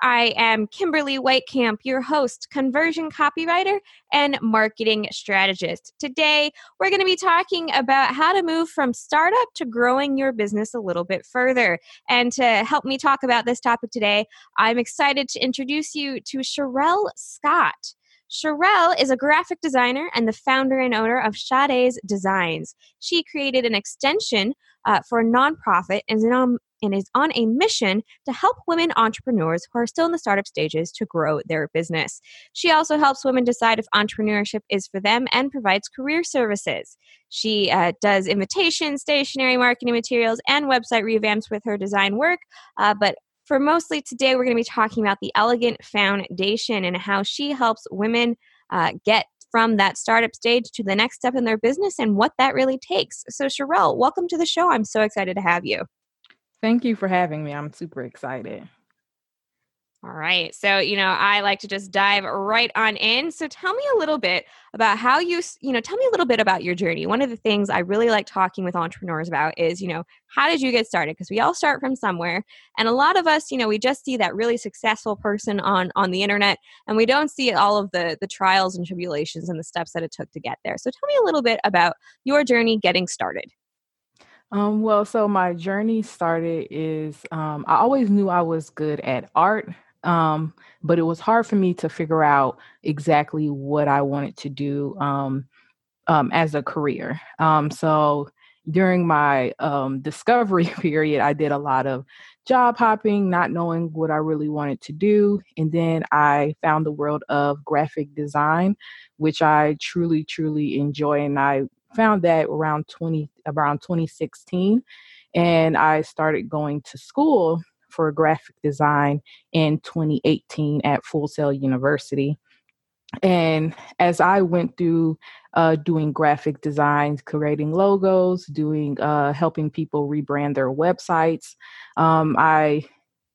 I am Kimberly Weitkamp, your host, conversion copywriter, and marketing strategist. Today, we're going to be talking about how to move from startup to growing your business a little bit further. And to help me talk about this topic today, I'm excited to introduce you to Cherrelle Scott. Cherrelle is a graphic designer and the founder and owner of Sade's Designs. She created an extension uh, for a nonprofit and is, on, and is on a mission to help women entrepreneurs who are still in the startup stages to grow their business. She also helps women decide if entrepreneurship is for them and provides career services. She uh, does invitations, stationery, marketing materials, and website revamps with her design work. Uh, but for mostly today, we're going to be talking about the Elegant Foundation and how she helps women uh, get from that startup stage to the next step in their business and what that really takes. So, Cherrelle, welcome to the show. I'm so excited to have you. Thank you for having me. I'm super excited. All right. So, you know, I like to just dive right on in. So, tell me a little bit about how you, you know, tell me a little bit about your journey. One of the things I really like talking with entrepreneurs about is, you know, how did you get started? Because we all start from somewhere. And a lot of us, you know, we just see that really successful person on on the internet and we don't see all of the the trials and tribulations and the steps that it took to get there. So, tell me a little bit about your journey getting started. Um, well, so my journey started is um, I always knew I was good at art um, but it was hard for me to figure out exactly what I wanted to do um, um, as a career. Um, so during my um, discovery period, I did a lot of job hopping, not knowing what I really wanted to do. And then I found the world of graphic design, which I truly, truly enjoy. And I found that around 20 around 2016 and i started going to school for graphic design in 2018 at Full Sail University. And as I went through uh, doing graphic designs, creating logos, doing uh, helping people rebrand their websites, um, I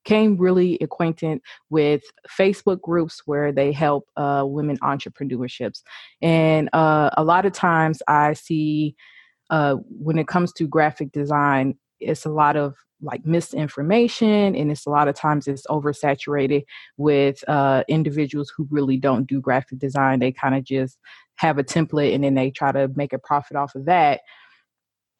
came really acquainted with Facebook groups where they help uh, women entrepreneurships. And uh, a lot of times I see uh, when it comes to graphic design, it's a lot of like misinformation and it's a lot of times it's oversaturated with uh, individuals who really don't do graphic design they kind of just have a template and then they try to make a profit off of that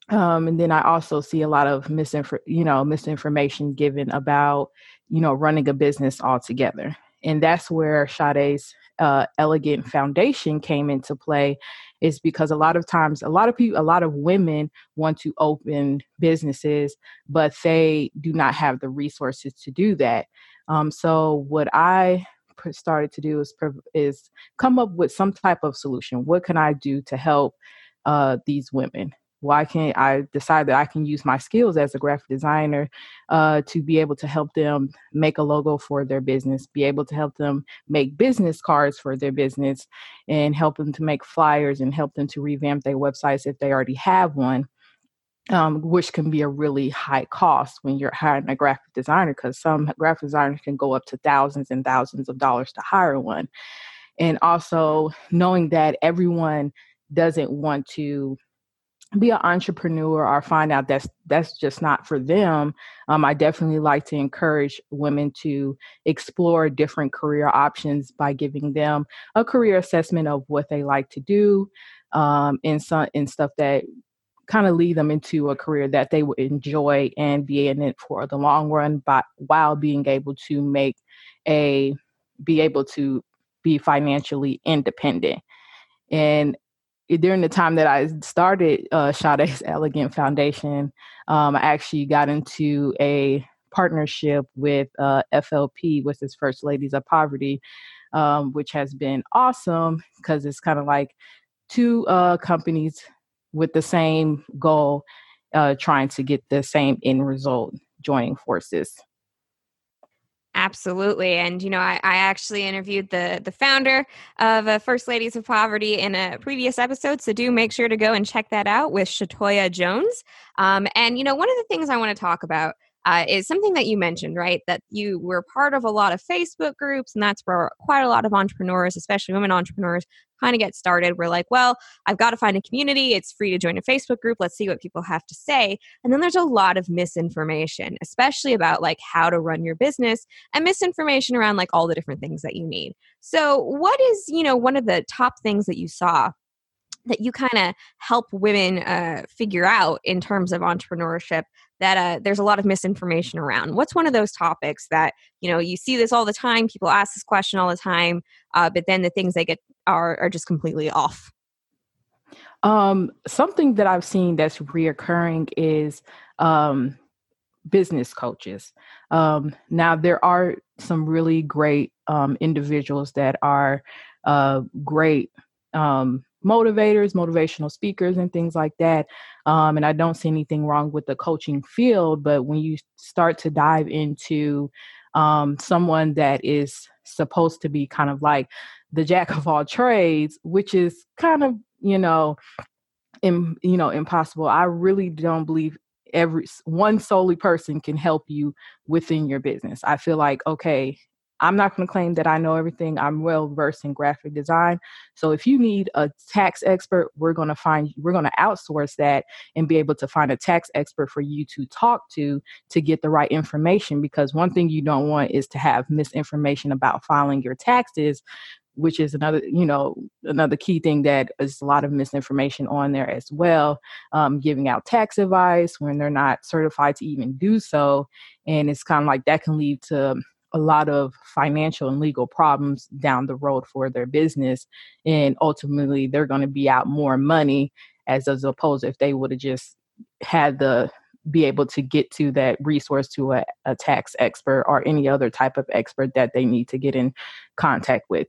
um, and then i also see a lot of misinfor- you know misinformation given about you know running a business altogether. And that's where Sade's uh, Elegant Foundation came into play is because a lot of times a lot of people a lot of women want to open businesses but they do not have the resources to do that. Um, so what i started to do is is come up with some type of solution. What can i do to help uh, these women why can't I decide that I can use my skills as a graphic designer uh, to be able to help them make a logo for their business, be able to help them make business cards for their business, and help them to make flyers and help them to revamp their websites if they already have one. Um, which can be a really high cost when you're hiring a graphic designer because some graphic designers can go up to thousands and thousands of dollars to hire one. And also knowing that everyone doesn't want to be an entrepreneur or find out that's that's just not for them um, i definitely like to encourage women to explore different career options by giving them a career assessment of what they like to do um, and some and stuff that kind of lead them into a career that they would enjoy and be in it for the long run but while being able to make a be able to be financially independent. And during the time that I started uh, Sade's Elegant Foundation, um, I actually got into a partnership with uh, FLP, which is First Ladies of Poverty, um, which has been awesome because it's kind of like two uh, companies with the same goal, uh, trying to get the same end result, joining forces. Absolutely, and you know, I, I, actually interviewed the the founder of uh, First Ladies of Poverty in a previous episode, so do make sure to go and check that out with Shatoya Jones. Um, and you know, one of the things I want to talk about uh, is something that you mentioned, right? That you were part of a lot of Facebook groups, and that's where quite a lot of entrepreneurs, especially women entrepreneurs, kind of get started. We're like, well, I've got to find a community. It's free to join a Facebook group. Let's see what people have to say. And then there's a lot of misinformation, especially about like how to run your business and misinformation around like all the different things that you need. So, what is, you know, one of the top things that you saw that you kind of help women uh, figure out in terms of entrepreneurship that uh, there's a lot of misinformation around. What's one of those topics that you know you see this all the time people ask this question all the time uh, but then the things they get are, are just completely off? Um, something that i've seen that's reoccurring is um, business coaches. Um, now there are some really great um, individuals that are uh, great um, motivators, motivational speakers, and things like that. Um, and I don't see anything wrong with the coaching field, but when you start to dive into um, someone that is supposed to be kind of like the jack of all trades, which is kind of you know, Im, you know, impossible. I really don't believe every one solely person can help you within your business. I feel like okay, I'm not going to claim that I know everything. I'm well versed in graphic design. So if you need a tax expert, we're going to find we're going to outsource that and be able to find a tax expert for you to talk to to get the right information because one thing you don't want is to have misinformation about filing your taxes which is another you know another key thing that is a lot of misinformation on there as well um, giving out tax advice when they're not certified to even do so and it's kind of like that can lead to a lot of financial and legal problems down the road for their business and ultimately they're going to be out more money as, as opposed if they would have just had the be able to get to that resource to a, a tax expert or any other type of expert that they need to get in contact with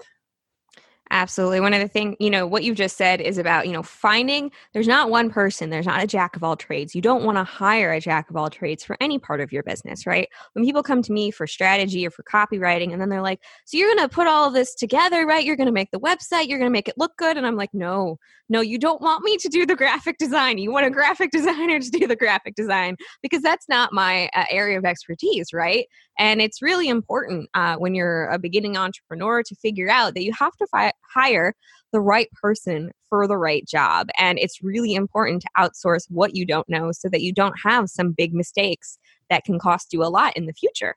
Absolutely. One of the things, you know, what you've just said is about, you know, finding there's not one person, there's not a jack of all trades. You don't want to hire a jack of all trades for any part of your business, right? When people come to me for strategy or for copywriting, and then they're like, so you're going to put all this together, right? You're going to make the website, you're going to make it look good. And I'm like, no, no, you don't want me to do the graphic design. You want a graphic designer to do the graphic design because that's not my uh, area of expertise, right? And it's really important uh, when you're a beginning entrepreneur to figure out that you have to fi- hire the right person for the right job. And it's really important to outsource what you don't know so that you don't have some big mistakes that can cost you a lot in the future.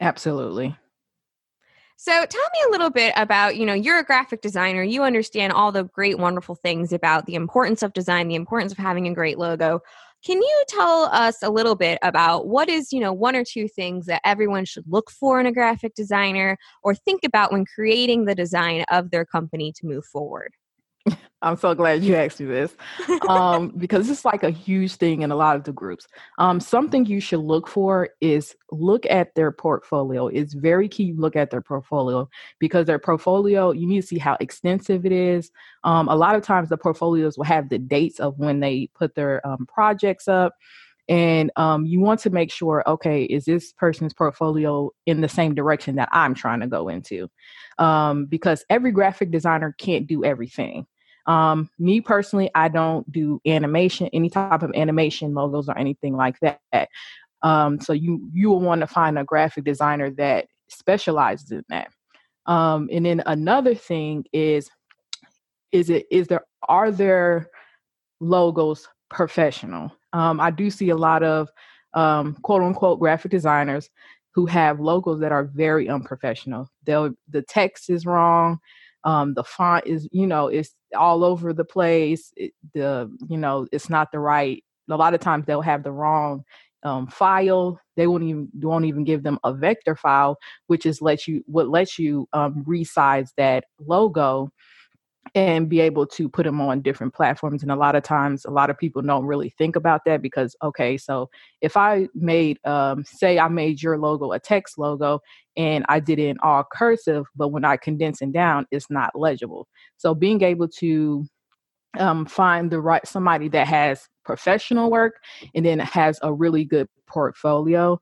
Absolutely. So tell me a little bit about, you know, you're a graphic designer, you understand all the great wonderful things about the importance of design, the importance of having a great logo. Can you tell us a little bit about what is, you know, one or two things that everyone should look for in a graphic designer or think about when creating the design of their company to move forward? I'm so glad you asked me this um, because it's like a huge thing in a lot of the groups. Um, something you should look for is look at their portfolio. It's very key. You look at their portfolio because their portfolio, you need to see how extensive it is. Um, a lot of times, the portfolios will have the dates of when they put their um, projects up. And um, you want to make sure, okay, is this person's portfolio in the same direction that I'm trying to go into? Um, because every graphic designer can't do everything. Um, me personally, I don't do animation, any type of animation logos or anything like that. Um, so you you will want to find a graphic designer that specializes in that. Um, and then another thing is, is it is there are there logos professional? Um, I do see a lot of um, quote unquote graphic designers who have logos that are very unprofessional. They'll the text is wrong um, the font is you know it's all over the place it, the you know it's not the right a lot of times they'll have the wrong um, file they won't even won't even give them a vector file which is let you what lets you um, resize that logo and be able to put them on different platforms and a lot of times a lot of people don't really think about that because okay so if i made um, say i made your logo a text logo and i did it in all cursive but when i condense it down it's not legible so being able to um, find the right somebody that has professional work and then has a really good portfolio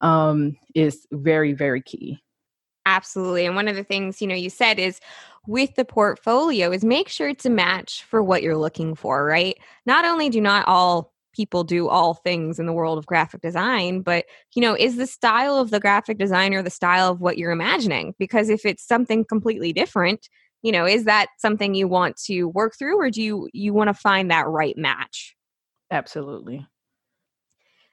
um, is very, very key. Absolutely. And one of the things, you know, you said is with the portfolio is make sure it's a match for what you're looking for, right? Not only do not all people do all things in the world of graphic design, but, you know, is the style of the graphic designer the style of what you're imagining? Because if it's something completely different, you know, is that something you want to work through or do you you want to find that right match? Absolutely.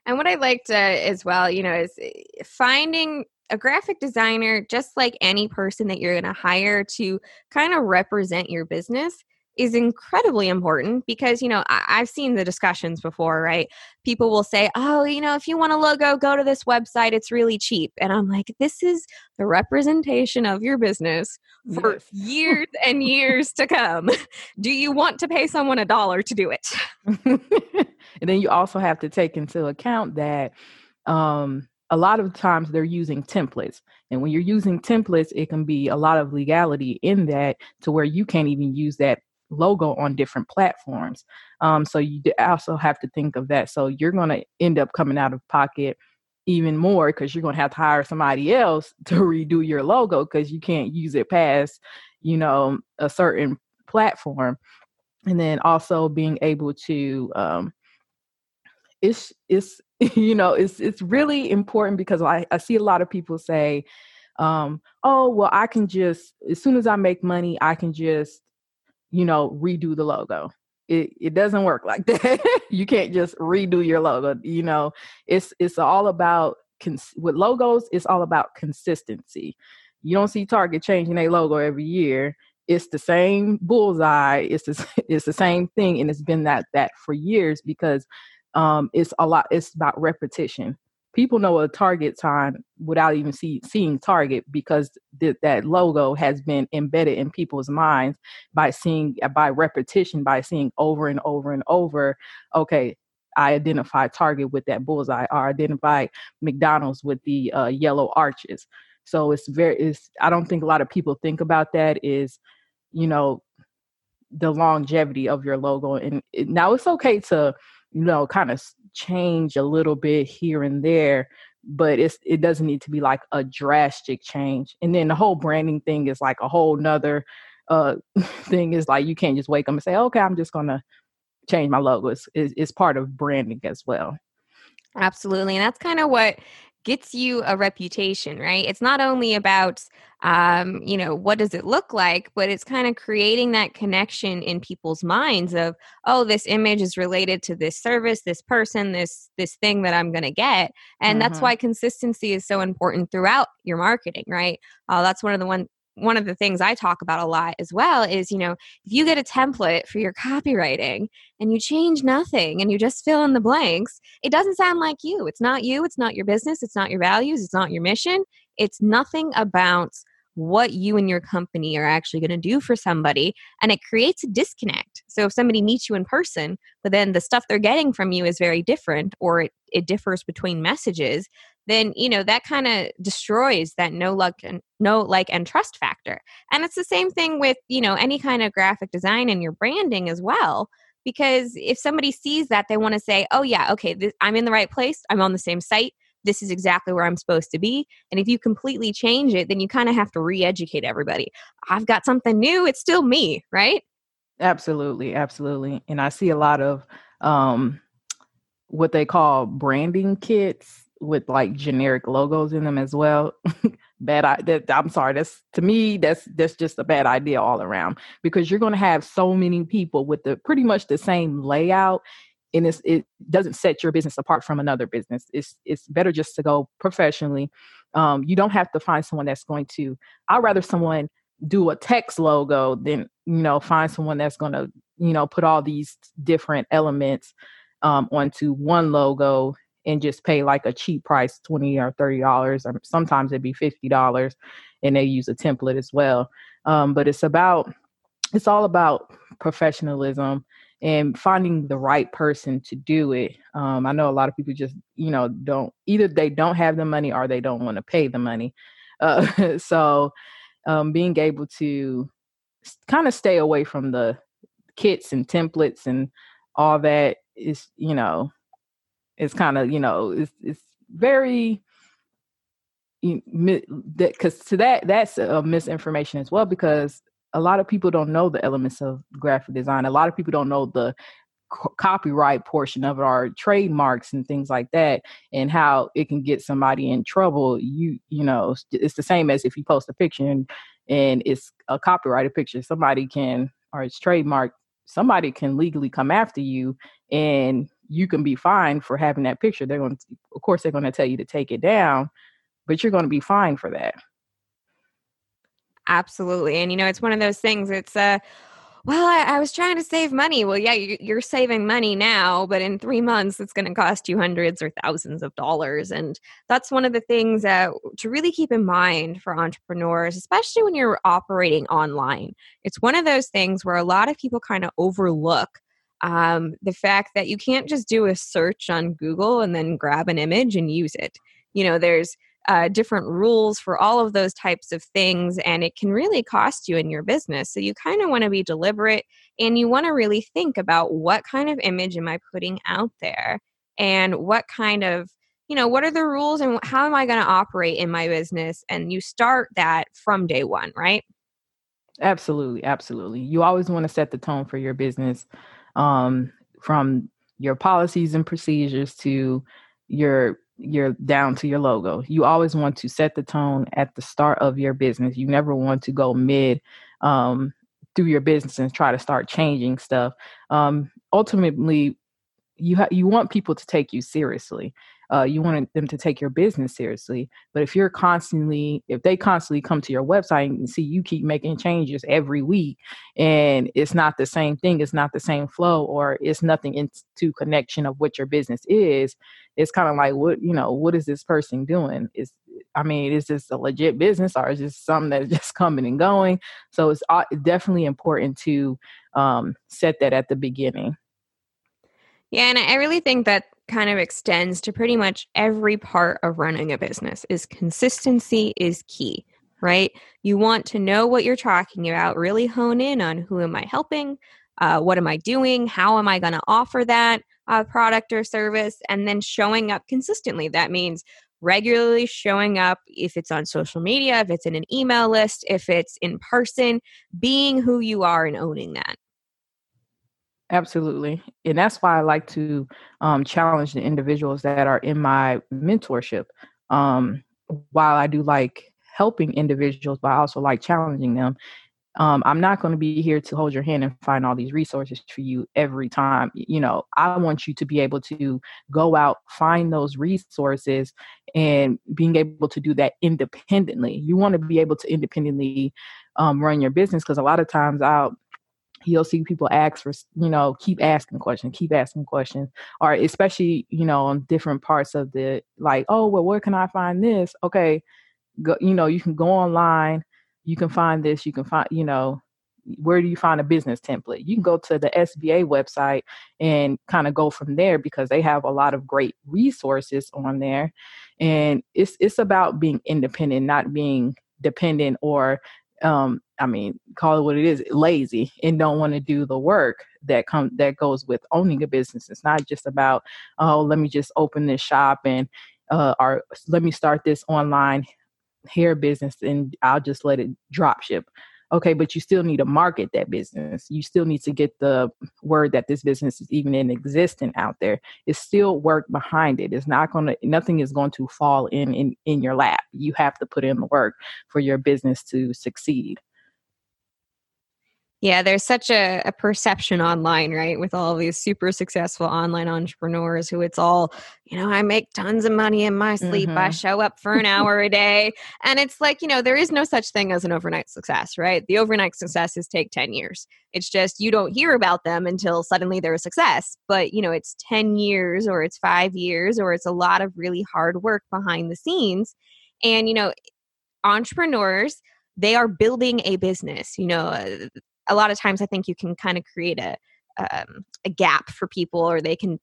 And what I liked uh, as well, you know, is eh, finding a graphic designer, just like any person that you're going to hire to kind of represent your business, is incredibly important because you know I- have seen the discussions before right? People will say oh you know if you want a logo go to this website it's really cheap. And i'm like this is the representation of your business for years and years to come. Do you want to pay someone a dollar to do it? And then you also have to take into account that um a lot of times they're using templates. And when you're using templates, it can be a lot of legality in that to where you can't even use that logo on different platforms. Um, so you also have to think of that. So you're going to end up coming out of pocket even more because you're going to have to hire somebody else to redo your logo because you can't use it past, you know, a certain platform. And then also being able to, um, it's it's you know it's it's really important because I, I see a lot of people say um oh well i can just as soon as i make money i can just you know, redo the logo. It it doesn't work like that. you can't just redo your logo. You know, it's it's all about cons- with logos. It's all about consistency. You don't see Target changing their logo every year. It's the same bullseye. It's the it's the same thing, and it's been that that for years because um, it's a lot. It's about repetition people know a target time without even see, seeing target because th- that logo has been embedded in people's minds by seeing by repetition by seeing over and over and over okay i identify target with that bullseye or identify mcdonald's with the uh, yellow arches so it's very it's i don't think a lot of people think about that is you know the longevity of your logo and it, now it's okay to you know kind of change a little bit here and there but it's it doesn't need to be like a drastic change and then the whole branding thing is like a whole nother uh thing is like you can't just wake up and say okay i'm just gonna change my logo it's, it's, it's part of branding as well. Absolutely and that's kind of what gets you a reputation, right? It's not only about, um, you know, what does it look like, but it's kind of creating that connection in people's minds of, oh, this image is related to this service, this person, this this thing that I'm going to get, and mm-hmm. that's why consistency is so important throughout your marketing, right? Uh, that's one of the one one of the things I talk about a lot as well is, you know, if you get a template for your copywriting and you change nothing and you just fill in the blanks, it doesn't sound like you. It's not you, it's not your business, it's not your values, it's not your mission. It's nothing about what you and your company are actually going to do for somebody and it creates a disconnect so if somebody meets you in person but then the stuff they're getting from you is very different or it, it differs between messages then you know that kind of destroys that no luck and no like and trust factor and it's the same thing with you know any kind of graphic design and your branding as well because if somebody sees that they want to say oh yeah okay this, i'm in the right place i'm on the same site this is exactly where I'm supposed to be. And if you completely change it, then you kind of have to re educate everybody. I've got something new, it's still me, right? Absolutely, absolutely. And I see a lot of um, what they call branding kits with like generic logos in them as well. bad I that I'm sorry, that's to me that's that's just a bad idea all around because you're going to have so many people with the pretty much the same layout and it's, it doesn't set your business apart from another business. It's it's better just to go professionally. Um, you don't have to find someone that's going to. I'd rather someone do a text logo than you know find someone that's going to you know put all these different elements um, onto one logo and just pay like a cheap price 20 or 30 dollars or sometimes it'd be 50 dollars and they use a template as well um, but it's about it's all about professionalism and finding the right person to do it. Um, I know a lot of people just, you know, don't either they don't have the money or they don't want to pay the money. Uh, so um, being able to kind of stay away from the kits and templates and all that is, you know, it's kind of, you know, it's, it's very because to that that's a misinformation as well because a lot of people don't know the elements of graphic design. A lot of people don't know the copyright portion of it or trademarks and things like that and how it can get somebody in trouble. You you know it's the same as if you post a picture and, and it's a copyrighted picture. Somebody can or it's trademark somebody can legally come after you and you can be fined for having that picture they're going to of course they're going to tell you to take it down but you're going to be fined for that absolutely and you know it's one of those things it's a uh, well, I, I, was trying to save money. Well, yeah, you, are saving money now, but in three months, it's going to cost you hundreds or thousands of dollars. And that's one of the things that to really keep in mind for entrepreneurs, especially when you're operating online. It's one of those things where a lot of people kind of overlook um, the fact that you can't just do a search on Google and then grab an image and use it. You know, there's uh, different rules for all of those types of things, and it can really cost you in your business. So you kind of want to be deliberate and you want to really think about what kind of image am I putting out there? And what kind of you know what are the rules and how am i going to operate in my business? And you start that from day one right? Absolutely absolutely. You always want to set the tone for your business um, from your policies and procedures to your you're down to your logo. You always want to set the tone at the start of your business. You never want to go mid um, through your business and try to start changing stuff. Um, ultimately, you ha- you want people to take you seriously uh, you want them to take your business seriously. But if you're constantly, if they constantly come to your website and see you keep making changes every week and it's not the same thing, it's not the same flow, or it's nothing into connection of what your business is, it's kind of like, what, you know, what is this person doing? Is, I mean, is this a legit business or is this something that's just coming and going? So it's uh, definitely important to um, set that at the beginning. Yeah, and I really think that kind of extends to pretty much every part of running a business is consistency is key right? You want to know what you're talking about really hone in on who am i helping uh, what am i doing how am i going to offer that uh, product or service and then showing up consistently. That means regularly showing up if it's on social media if it's in an email list if it's in person being who you are and owning that Absolutely. And that's why I like to um, challenge the individuals that are in my mentorship. Um, while I do like helping individuals, but I also like challenging them. Um, I'm not going to be here to hold your hand and find all these resources for you every time. You know, I want you to be able to go out, find those resources, and being able to do that independently. You want to be able to independently um, run your business because a lot of times I'll you'll see people ask for you know keep asking questions keep asking questions or especially you know on different parts of the like oh well where can i find this? Okay go you know you can go online you can find this you can find you know where do you find a business template? You can go to the sba website and kind of go from there because they have a lot of great resources on there and it's it's about being independent not being dependent or um i mean call it what it is lazy and don't want to do the work that come that goes with owning a business. It's not just about oh let me just open this shop and uh or let me start this online hair business and i'll just let it drop ship okay but you still need to market that business. You still need to get the word that this business is even in existence out there. It's still work behind it. It's not going to nothing is going to fall in, in in your lap. You have to put in the work for your business to succeed yeah, there's such a, a, perception online, right? With all these super successful online entrepreneurs who it's all, you know, I make tons of money in my sleep. Mm-hmm. I show up for an hour a day. And it's like, you know, there is no such thing as an overnight success, right? The overnight successes take 10 years. It's just you don't hear about them until suddenly they're a success. But, you know, it's 10 years or it's five years or it's a lot of really hard work behind the scenes. And, you know, entrepreneurs, they are building a business. You know, uh, a lot of times I think you can kind of create a um, a gap for people, or they can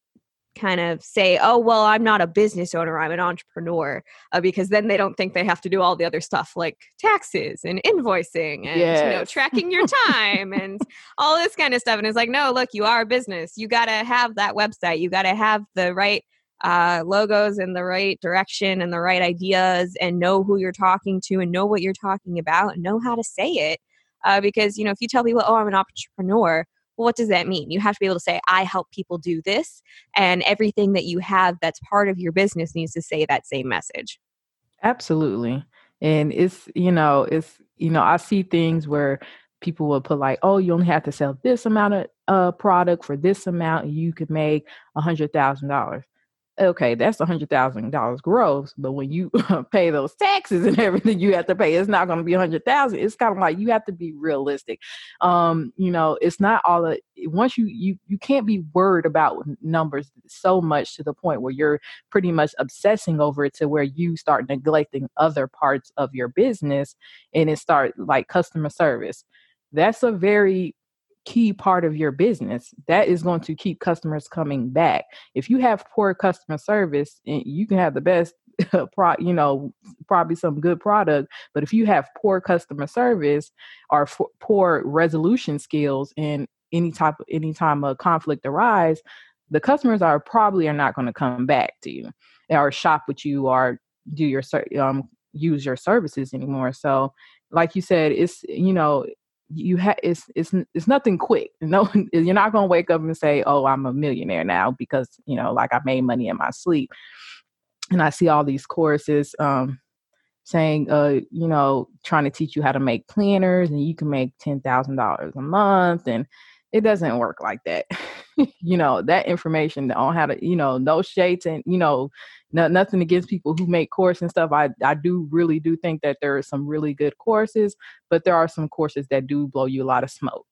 kind of say, "Oh, well, I'm not a business owner; I'm an entrepreneur," uh, because then they don't think they have to do all the other stuff like taxes and invoicing and yes. you know tracking your time and all this kind of stuff. And it's like, no, look, you are a business. You got to have that website. You got to have the right uh, logos in the right direction and the right ideas and know who you're talking to and know what you're talking about and know how to say it. Uh, because, you know, if you tell people, oh, I'm an entrepreneur, well, what does that mean? You have to be able to say, I help people do this. And everything that you have that's part of your business needs to say that same message. Absolutely. And it's, you know, it's, you know, I see things where people will put like, oh, you only have to sell this amount of uh, product for this amount, and you could make a hundred thousand dollars okay, that's a hundred thousand dollars gross. But when you pay those taxes and everything you have to pay, it's not going to be a hundred thousand. It's kind of like you have to be realistic. Um, you know, it's not all the once you you you can't be worried about numbers so much to the point where you're pretty much obsessing over it to where you start neglecting other parts of your business and it start like customer service. That's a very key part of your business that is going to keep customers coming back. If you have poor customer service eh, you can have the best pro, you know probably some good product but if you have poor customer service or f- poor resolution skills and any type of any time a conflict arise the customers are probably are not going to come back to you or shop with you or do your um use your services anymore. So like you said it's you know you have it's it's it's nothing quick. No, you're not gonna wake up and say, "Oh, I'm a millionaire now," because you know, like I made money in my sleep. And I see all these courses um, saying, uh, you know, trying to teach you how to make planners, and you can make ten thousand dollars a month, and it doesn't work like that. you know, that information on how to, you know, no shades and you know, no, nothing against people who make courses and stuff. I, I do really do think that there are some really good courses, but there are some courses that do blow you a lot of smoke.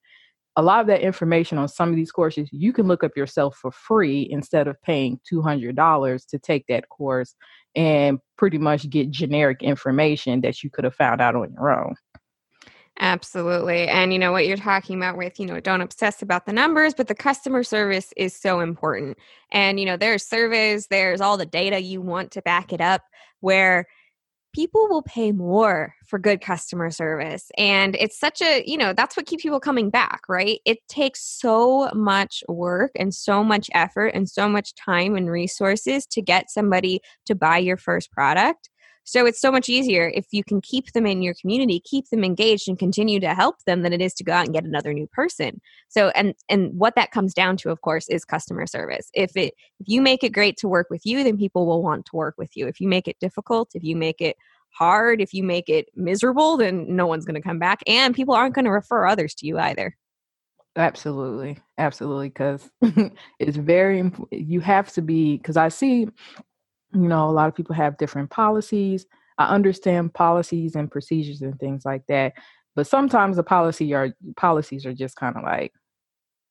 A lot of that information on some of these courses you can look up yourself for free instead of paying $200 to take that course and pretty much get generic information that you could have found out on your own. Absolutely. And you know what you're talking about with, you know, don't obsess about the numbers, but the customer service is so important. And, you know, there's surveys, there's all the data you want to back it up where people will pay more for good customer service. And it's such a, you know, that's what keeps people coming back, right? It takes so much work and so much effort and so much time and resources to get somebody to buy your first product so it's so much easier if you can keep them in your community, keep them engaged and continue to help them than it is to go out and get another new person. So and and what that comes down to of course is customer service. If it if you make it great to work with you, then people will want to work with you. If you make it difficult, if you make it hard, if you make it miserable, then no one's going to come back and people aren't going to refer others to you either. Absolutely. Absolutely cuz it's very you have to be cuz I see you know a lot of people have different policies. I understand policies and procedures and things like that but sometimes the policy are policies are just kind of like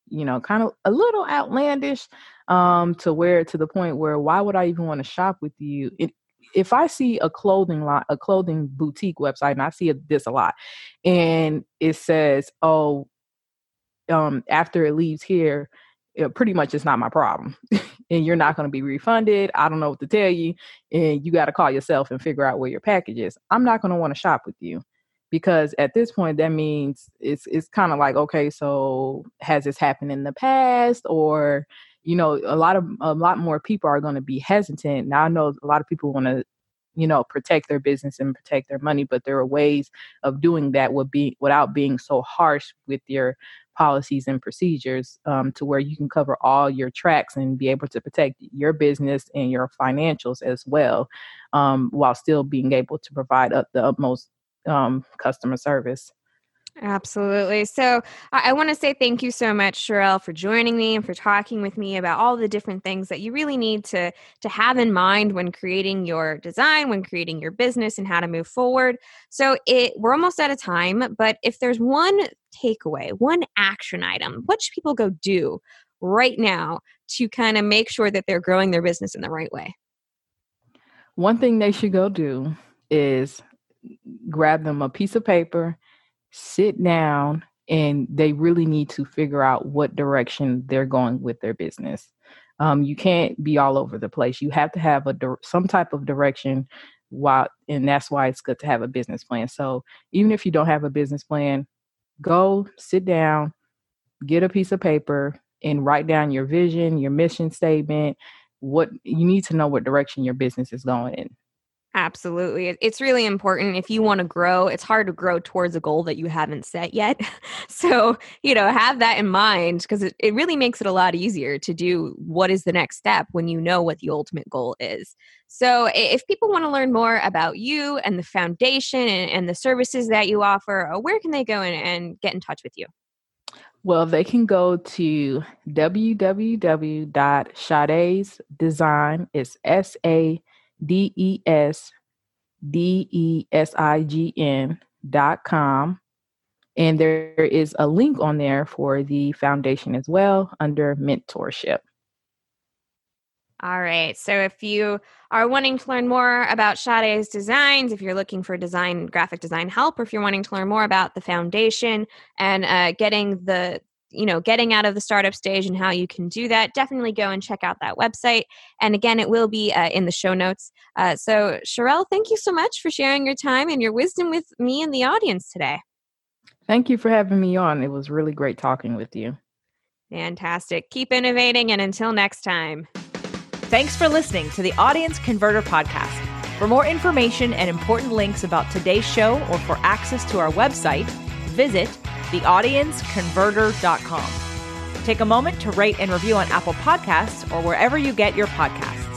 you know kind of a little outlandish um to where to the point where why would i even want to shop with you? It, if i see a clothing lot a clothing boutique website and i see this a lot and it says oh um after it leaves here it pretty much it's not my problem and you're not going to be refunded. I don't know what to tell you. And you got to call yourself and figure out where your package is. I'm not going to want to shop with you because at this point that means it's it's kind of like okay so has this happened in the past or you know a lot of a lot more people are going to be hesitant now i know a lot of people want to you know protect their business and protect their money but there are ways of doing that would be without being so harsh with your policies and procedures um, to where you can cover all your tracks and be able to protect your business and your financials as well um, while still being able to provide up the utmost um, customer service Absolutely. So I, I want to say thank you so much, Cherrelle, for joining me and for talking with me about all the different things that you really need to to have in mind when creating your design, when creating your business, and how to move forward. So it we're almost out of time, but if there's one takeaway, one action item, what should people go do right now to kind of make sure that they're growing their business in the right way? One thing they should go do is grab them a piece of paper sit down and they really need to figure out what direction they're going with their business. Um, you can't be all over the place. You have to have a some type of direction. While and that's why it's good to have a business plan. So even if you don't have a business plan, go sit down, get a piece of paper, and write down your vision, your mission statement, what you need to know what direction your business is going in. Absolutely. It's really important if you want to grow. It's hard to grow towards a goal that you haven't set yet. so, you know, have that in mind because it, it really makes it a lot easier to do what is the next step when you know what the ultimate goal is. So, if people want to learn more about you and the foundation and, and the services that you offer, uh, where can they go and, and get in touch with you? Well, they can go to www.sadesdesign. It's S A D E S D E S I G N dot com. And there is a link on there for the foundation as well under mentorship. All right. So if you are wanting to learn more about Sade's designs, if you're looking for design, graphic design help, or if you're wanting to learn more about the foundation and uh, getting the you know getting out of the startup stage and how you can do that definitely go and check out that website. And again it will be uh, in the show notes. Uh, so Cherrelle thank you so much for sharing your time and your wisdom with me and the audience today. Thank you for having me on. It was really great talking with you. Fantastic. Keep innovating and until next time. Thanks for listening to the audience converter podcast. For more information and important links about today's show or for access to our website visit theaudienceconverter.com. Take a moment to rate and review on Apple Podcasts or wherever you get your podcasts.